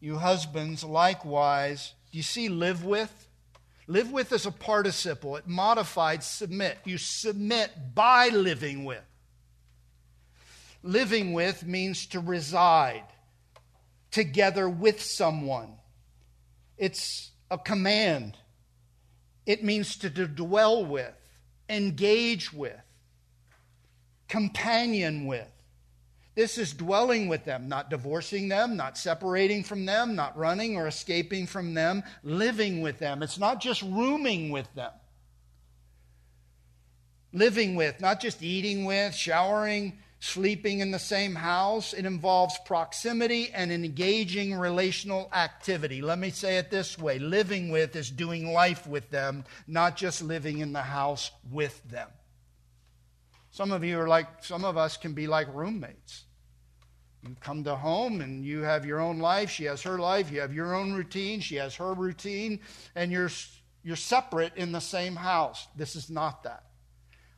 You husbands, likewise, do you see live with? Live with is a participle. It modified submit. You submit by living with. Living with means to reside together with someone. It's a command. It means to dwell with, engage with, companion with. This is dwelling with them, not divorcing them, not separating from them, not running or escaping from them, living with them. It's not just rooming with them. Living with, not just eating with, showering, sleeping in the same house. It involves proximity and engaging relational activity. Let me say it this way living with is doing life with them, not just living in the house with them. Some of you are like, some of us can be like roommates. You come to home and you have your own life. She has her life. You have your own routine. She has her routine. And you're, you're separate in the same house. This is not that.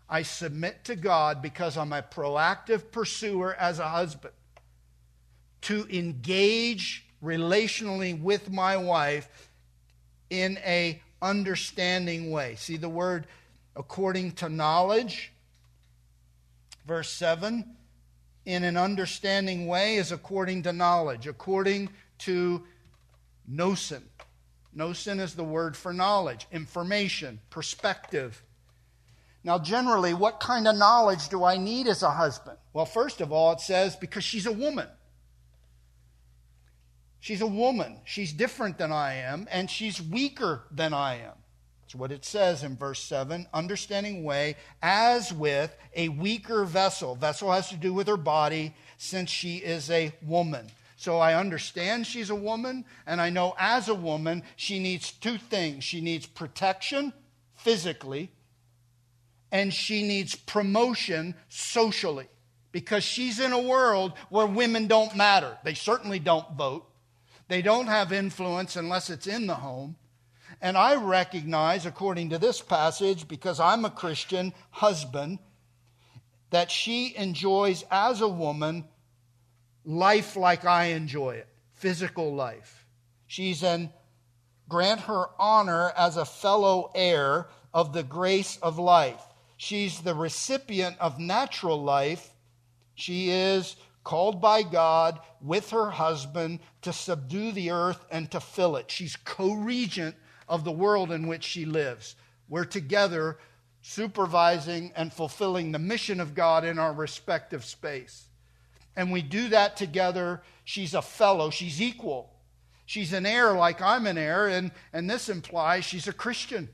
I submit to God because I'm a proactive pursuer as a husband to engage relationally with my wife in a understanding way. See the word according to knowledge Verse 7 in an understanding way is according to knowledge, according to gnosin. Gnosin is the word for knowledge, information, perspective. Now, generally, what kind of knowledge do I need as a husband? Well, first of all, it says because she's a woman. She's a woman. She's different than I am, and she's weaker than I am. That's what it says in verse 7 understanding way, as with a weaker vessel. Vessel has to do with her body since she is a woman. So I understand she's a woman, and I know as a woman, she needs two things she needs protection physically, and she needs promotion socially because she's in a world where women don't matter. They certainly don't vote, they don't have influence unless it's in the home. And I recognize, according to this passage, because I'm a Christian husband, that she enjoys as a woman life like I enjoy it physical life. She's an grant her honor as a fellow heir of the grace of life. She's the recipient of natural life. She is called by God with her husband to subdue the earth and to fill it. She's co regent of the world in which she lives. We're together supervising and fulfilling the mission of God in our respective space. And we do that together. She's a fellow, she's equal. She's an heir like I'm an heir, and, and this implies she's a Christian.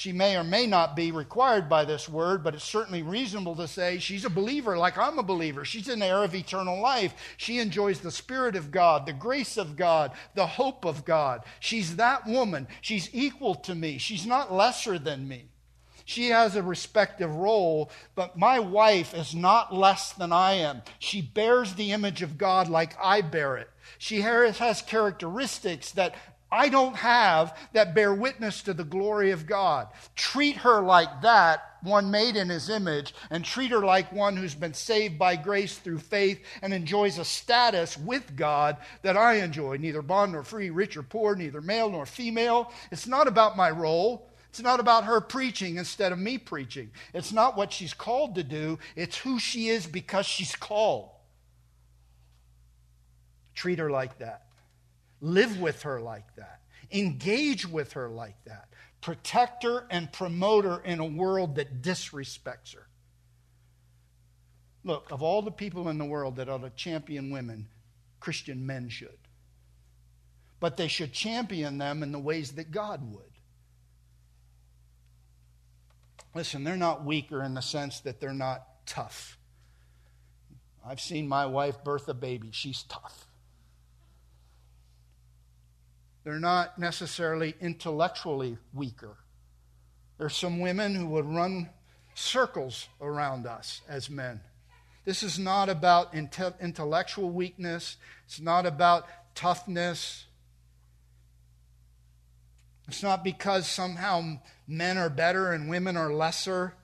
She may or may not be required by this word, but it's certainly reasonable to say she's a believer like I'm a believer. She's an heir of eternal life. She enjoys the Spirit of God, the grace of God, the hope of God. She's that woman. She's equal to me. She's not lesser than me. She has a respective role, but my wife is not less than I am. She bears the image of God like I bear it. She has characteristics that I don't have that bear witness to the glory of God. Treat her like that, one made in his image, and treat her like one who's been saved by grace through faith and enjoys a status with God that I enjoy, neither bond nor free, rich or poor, neither male nor female. It's not about my role. It's not about her preaching instead of me preaching. It's not what she's called to do, it's who she is because she's called. Treat her like that. Live with her like that. Engage with her like that. Protect her and promote her in a world that disrespects her. Look, of all the people in the world that ought to champion women, Christian men should. But they should champion them in the ways that God would. Listen, they're not weaker in the sense that they're not tough. I've seen my wife birth a baby. She's tough. They're not necessarily intellectually weaker. There's some women who would run circles around us as men. This is not about intellectual weakness, it's not about toughness. It's not because somehow men are better and women are lesser.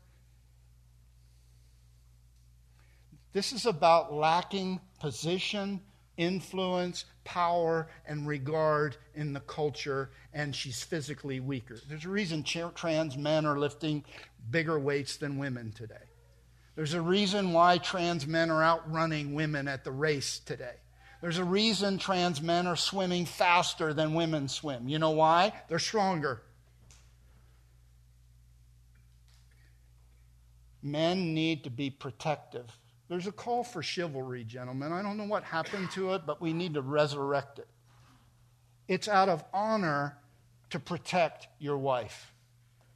This is about lacking position influence, power, and regard in the culture, and she's physically weaker. There's a reason trans men are lifting bigger weights than women today. There's a reason why trans men are outrunning women at the race today. There's a reason trans men are swimming faster than women swim. You know why? They're stronger. Men need to be protective There's a call for chivalry, gentlemen. I don't know what happened to it, but we need to resurrect it. It's out of honor to protect your wife.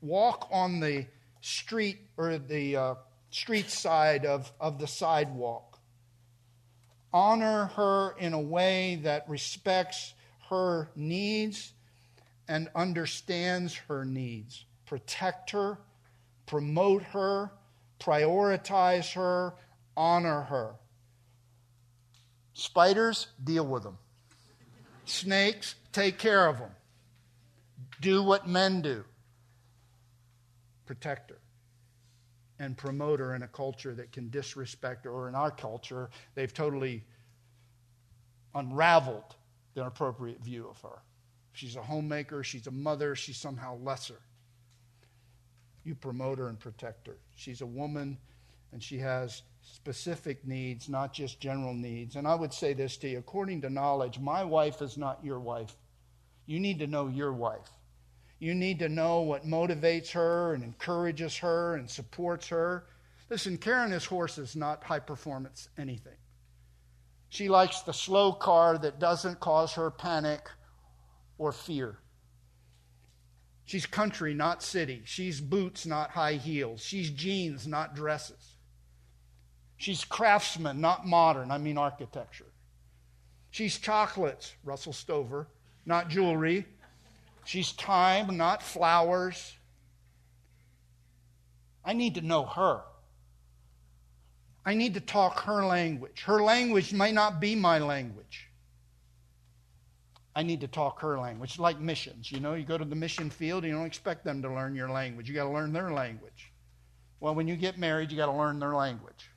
Walk on the street or the uh, street side of, of the sidewalk. Honor her in a way that respects her needs and understands her needs. Protect her, promote her, prioritize her, honor her. Spiders, deal with them. Snakes, take care of them. Do what men do protect her and promote her in a culture that can disrespect her, or in our culture, they've totally unraveled the appropriate view of her. She's a homemaker, she's a mother, she's somehow lesser. You promote her and protect her. She's a woman and she has specific needs, not just general needs. And I would say this to you according to knowledge, my wife is not your wife. You need to know your wife. You need to know what motivates her and encourages her and supports her. Listen, Karen, this horse is not high performance anything. She likes the slow car that doesn't cause her panic or fear. She's country, not city. She's boots, not high heels. She's jeans, not dresses. She's craftsman, not modern. I mean architecture. She's chocolates, Russell Stover, not jewelry. She's time, not flowers. I need to know her. I need to talk her language. Her language may not be my language. I need to talk her language. like missions. You know, you go to the mission field, you don't expect them to learn your language. You got to learn their language. Well, when you get married, you got to learn their language.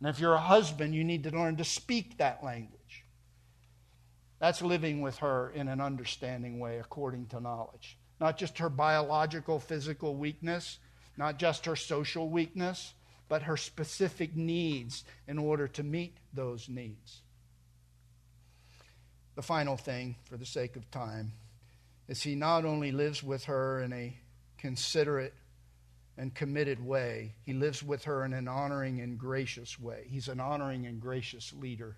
And if you're a husband, you need to learn to speak that language. That's living with her in an understanding way according to knowledge. Not just her biological, physical weakness, not just her social weakness, but her specific needs in order to meet those needs. The final thing, for the sake of time, is he not only lives with her in a considerate and committed way, he lives with her in an honoring and gracious way. He's an honoring and gracious leader.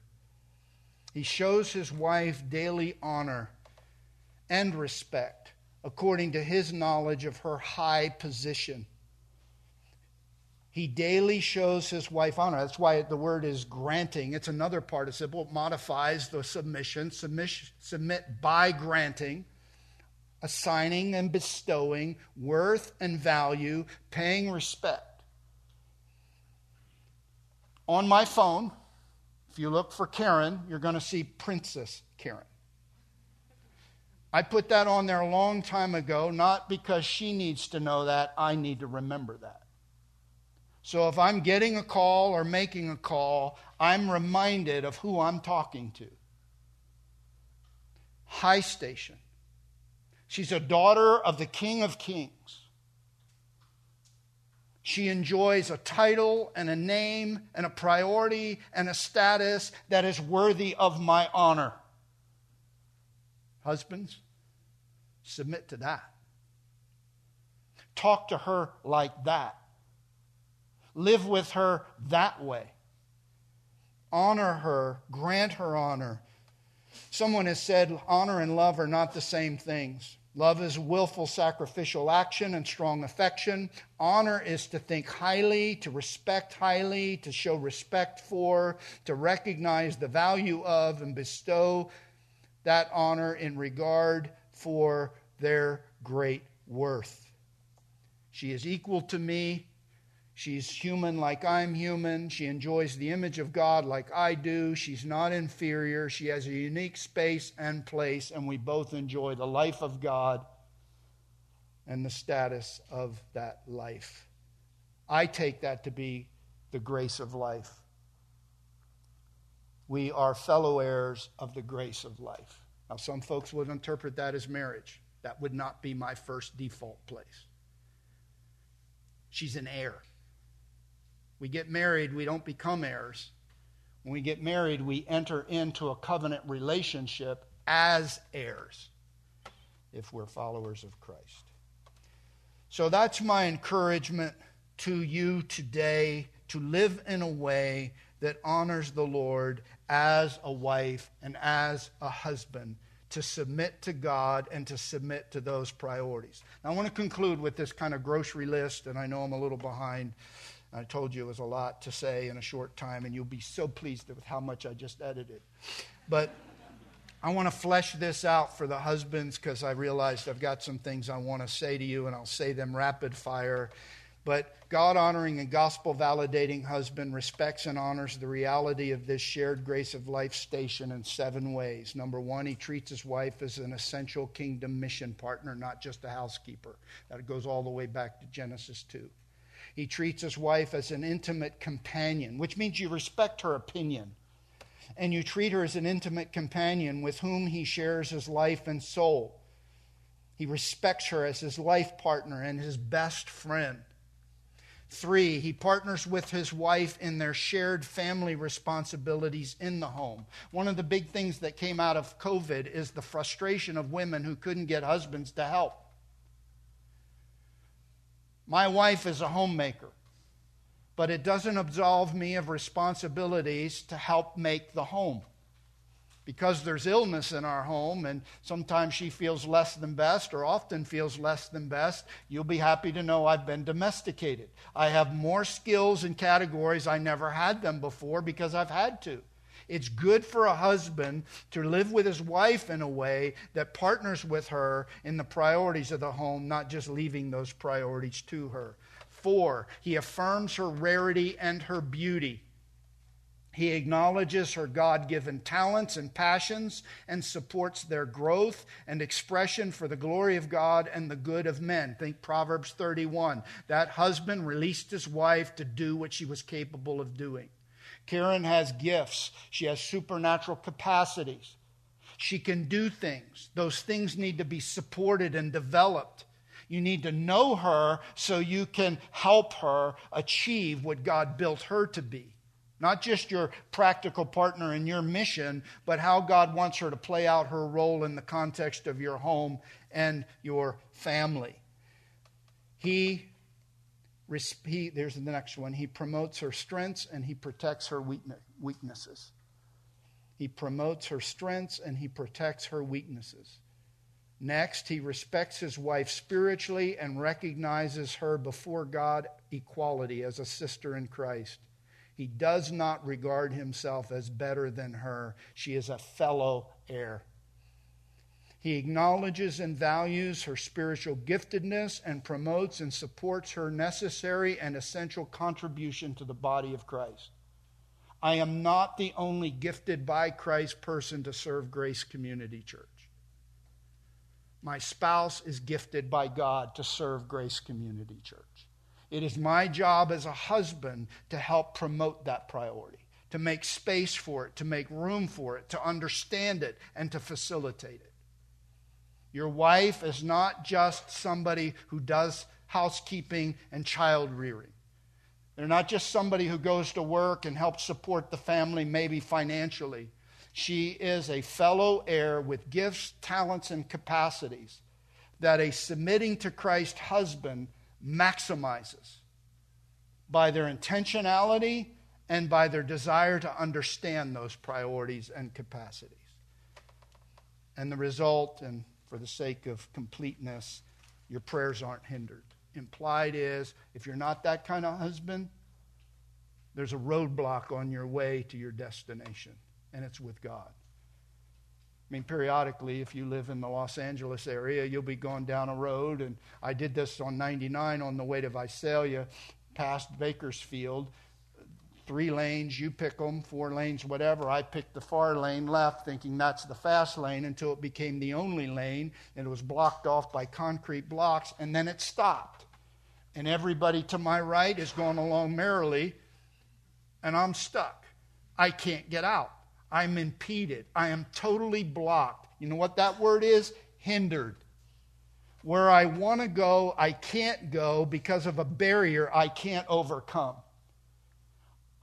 He shows his wife daily honor and respect according to his knowledge of her high position. He daily shows his wife honor. That's why the word is granting. It's another participle. It modifies the submission. Submit, submit by granting, assigning and bestowing worth and value, paying respect. On my phone, if you look for Karen, you're going to see Princess Karen. I put that on there a long time ago, not because she needs to know that, I need to remember that. So if I'm getting a call or making a call, I'm reminded of who I'm talking to. High station. She's a daughter of the King of Kings. She enjoys a title and a name and a priority and a status that is worthy of my honor. Husbands, submit to that. Talk to her like that. Live with her that way. Honor her, grant her honor. Someone has said honor and love are not the same things. Love is willful sacrificial action and strong affection. Honor is to think highly, to respect highly, to show respect for, to recognize the value of, and bestow that honor in regard for their great worth. She is equal to me. She's human like I'm human. She enjoys the image of God like I do. She's not inferior. She has a unique space and place, and we both enjoy the life of God and the status of that life. I take that to be the grace of life. We are fellow heirs of the grace of life. Now, some folks would interpret that as marriage. That would not be my first default place. She's an heir. We get married, we don't become heirs. When we get married, we enter into a covenant relationship as heirs if we're followers of Christ. So that's my encouragement to you today to live in a way that honors the Lord as a wife and as a husband to submit to God and to submit to those priorities. Now, I want to conclude with this kind of grocery list, and I know I'm a little behind. I told you it was a lot to say in a short time, and you'll be so pleased with how much I just edited. But I want to flesh this out for the husbands because I realized I've got some things I want to say to you, and I'll say them rapid fire. But God honoring and gospel validating husband respects and honors the reality of this shared grace of life station in seven ways. Number one, he treats his wife as an essential kingdom mission partner, not just a housekeeper. That goes all the way back to Genesis 2. He treats his wife as an intimate companion, which means you respect her opinion. And you treat her as an intimate companion with whom he shares his life and soul. He respects her as his life partner and his best friend. Three, he partners with his wife in their shared family responsibilities in the home. One of the big things that came out of COVID is the frustration of women who couldn't get husbands to help. My wife is a homemaker, but it doesn't absolve me of responsibilities to help make the home. Because there's illness in our home, and sometimes she feels less than best, or often feels less than best, you'll be happy to know I've been domesticated. I have more skills and categories I never had them before because I've had to. It's good for a husband to live with his wife in a way that partners with her in the priorities of the home, not just leaving those priorities to her. Four, he affirms her rarity and her beauty. He acknowledges her God given talents and passions and supports their growth and expression for the glory of God and the good of men. Think Proverbs 31. That husband released his wife to do what she was capable of doing. Karen has gifts, she has supernatural capacities. She can do things. Those things need to be supported and developed. You need to know her so you can help her achieve what God built her to be. Not just your practical partner in your mission, but how God wants her to play out her role in the context of your home and your family. He he, there's the next one. He promotes her strengths and he protects her weaknesses. He promotes her strengths and he protects her weaknesses. Next, he respects his wife spiritually and recognizes her before God equality as a sister in Christ. He does not regard himself as better than her. She is a fellow heir. He acknowledges and values her spiritual giftedness and promotes and supports her necessary and essential contribution to the body of Christ. I am not the only gifted by Christ person to serve Grace Community Church. My spouse is gifted by God to serve Grace Community Church. It is my job as a husband to help promote that priority, to make space for it, to make room for it, to understand it, and to facilitate it. Your wife is not just somebody who does housekeeping and child rearing. They're not just somebody who goes to work and helps support the family, maybe financially. She is a fellow heir with gifts, talents, and capacities that a submitting to Christ husband maximizes by their intentionality and by their desire to understand those priorities and capacities. And the result, and for the sake of completeness, your prayers aren't hindered. Implied is if you're not that kind of husband, there's a roadblock on your way to your destination, and it's with God. I mean, periodically, if you live in the Los Angeles area, you'll be going down a road, and I did this on 99 on the way to Visalia, past Bakersfield, three lanes, you pick them, four lanes, whatever. I picked the far lane left, thinking that's the fast lane until it became the only lane and it was blocked off by concrete blocks, and then it stopped. And everybody to my right is going along merrily, and I'm stuck. I can't get out. I'm impeded. I am totally blocked. You know what that word is? Hindered. Where I want to go, I can't go because of a barrier I can't overcome.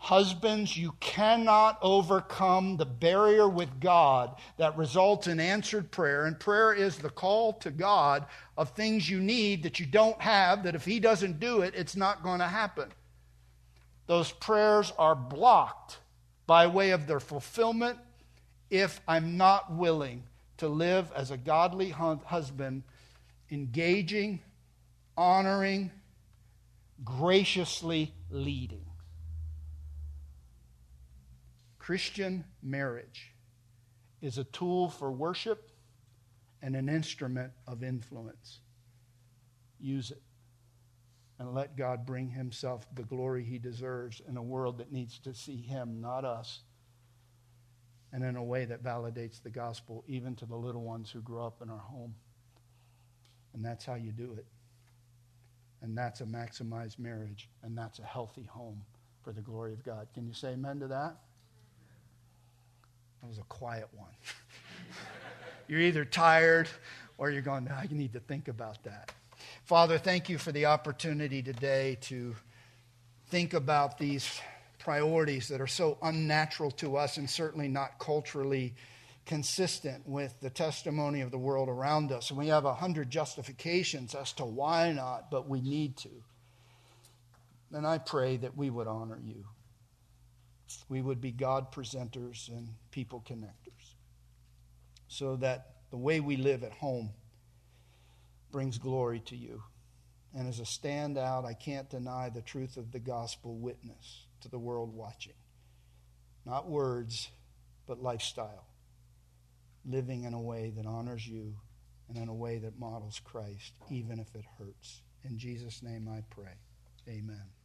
Husbands, you cannot overcome the barrier with God that results in answered prayer. And prayer is the call to God of things you need that you don't have, that if He doesn't do it, it's not going to happen. Those prayers are blocked by way of their fulfillment if I'm not willing to live as a godly husband, engaging, honoring, graciously leading. Christian marriage is a tool for worship and an instrument of influence. Use it and let God bring Himself the glory He deserves in a world that needs to see Him, not us, and in a way that validates the gospel even to the little ones who grow up in our home. And that's how you do it. And that's a maximized marriage, and that's a healthy home for the glory of God. Can you say amen to that? That was a quiet one. you're either tired or you're going, I need to think about that. Father, thank you for the opportunity today to think about these priorities that are so unnatural to us and certainly not culturally consistent with the testimony of the world around us. And we have a hundred justifications as to why not, but we need to. And I pray that we would honor you. We would be God presenters and people connectors. So that the way we live at home brings glory to you. And as a standout, I can't deny the truth of the gospel witness to the world watching. Not words, but lifestyle. Living in a way that honors you and in a way that models Christ, even if it hurts. In Jesus' name I pray. Amen.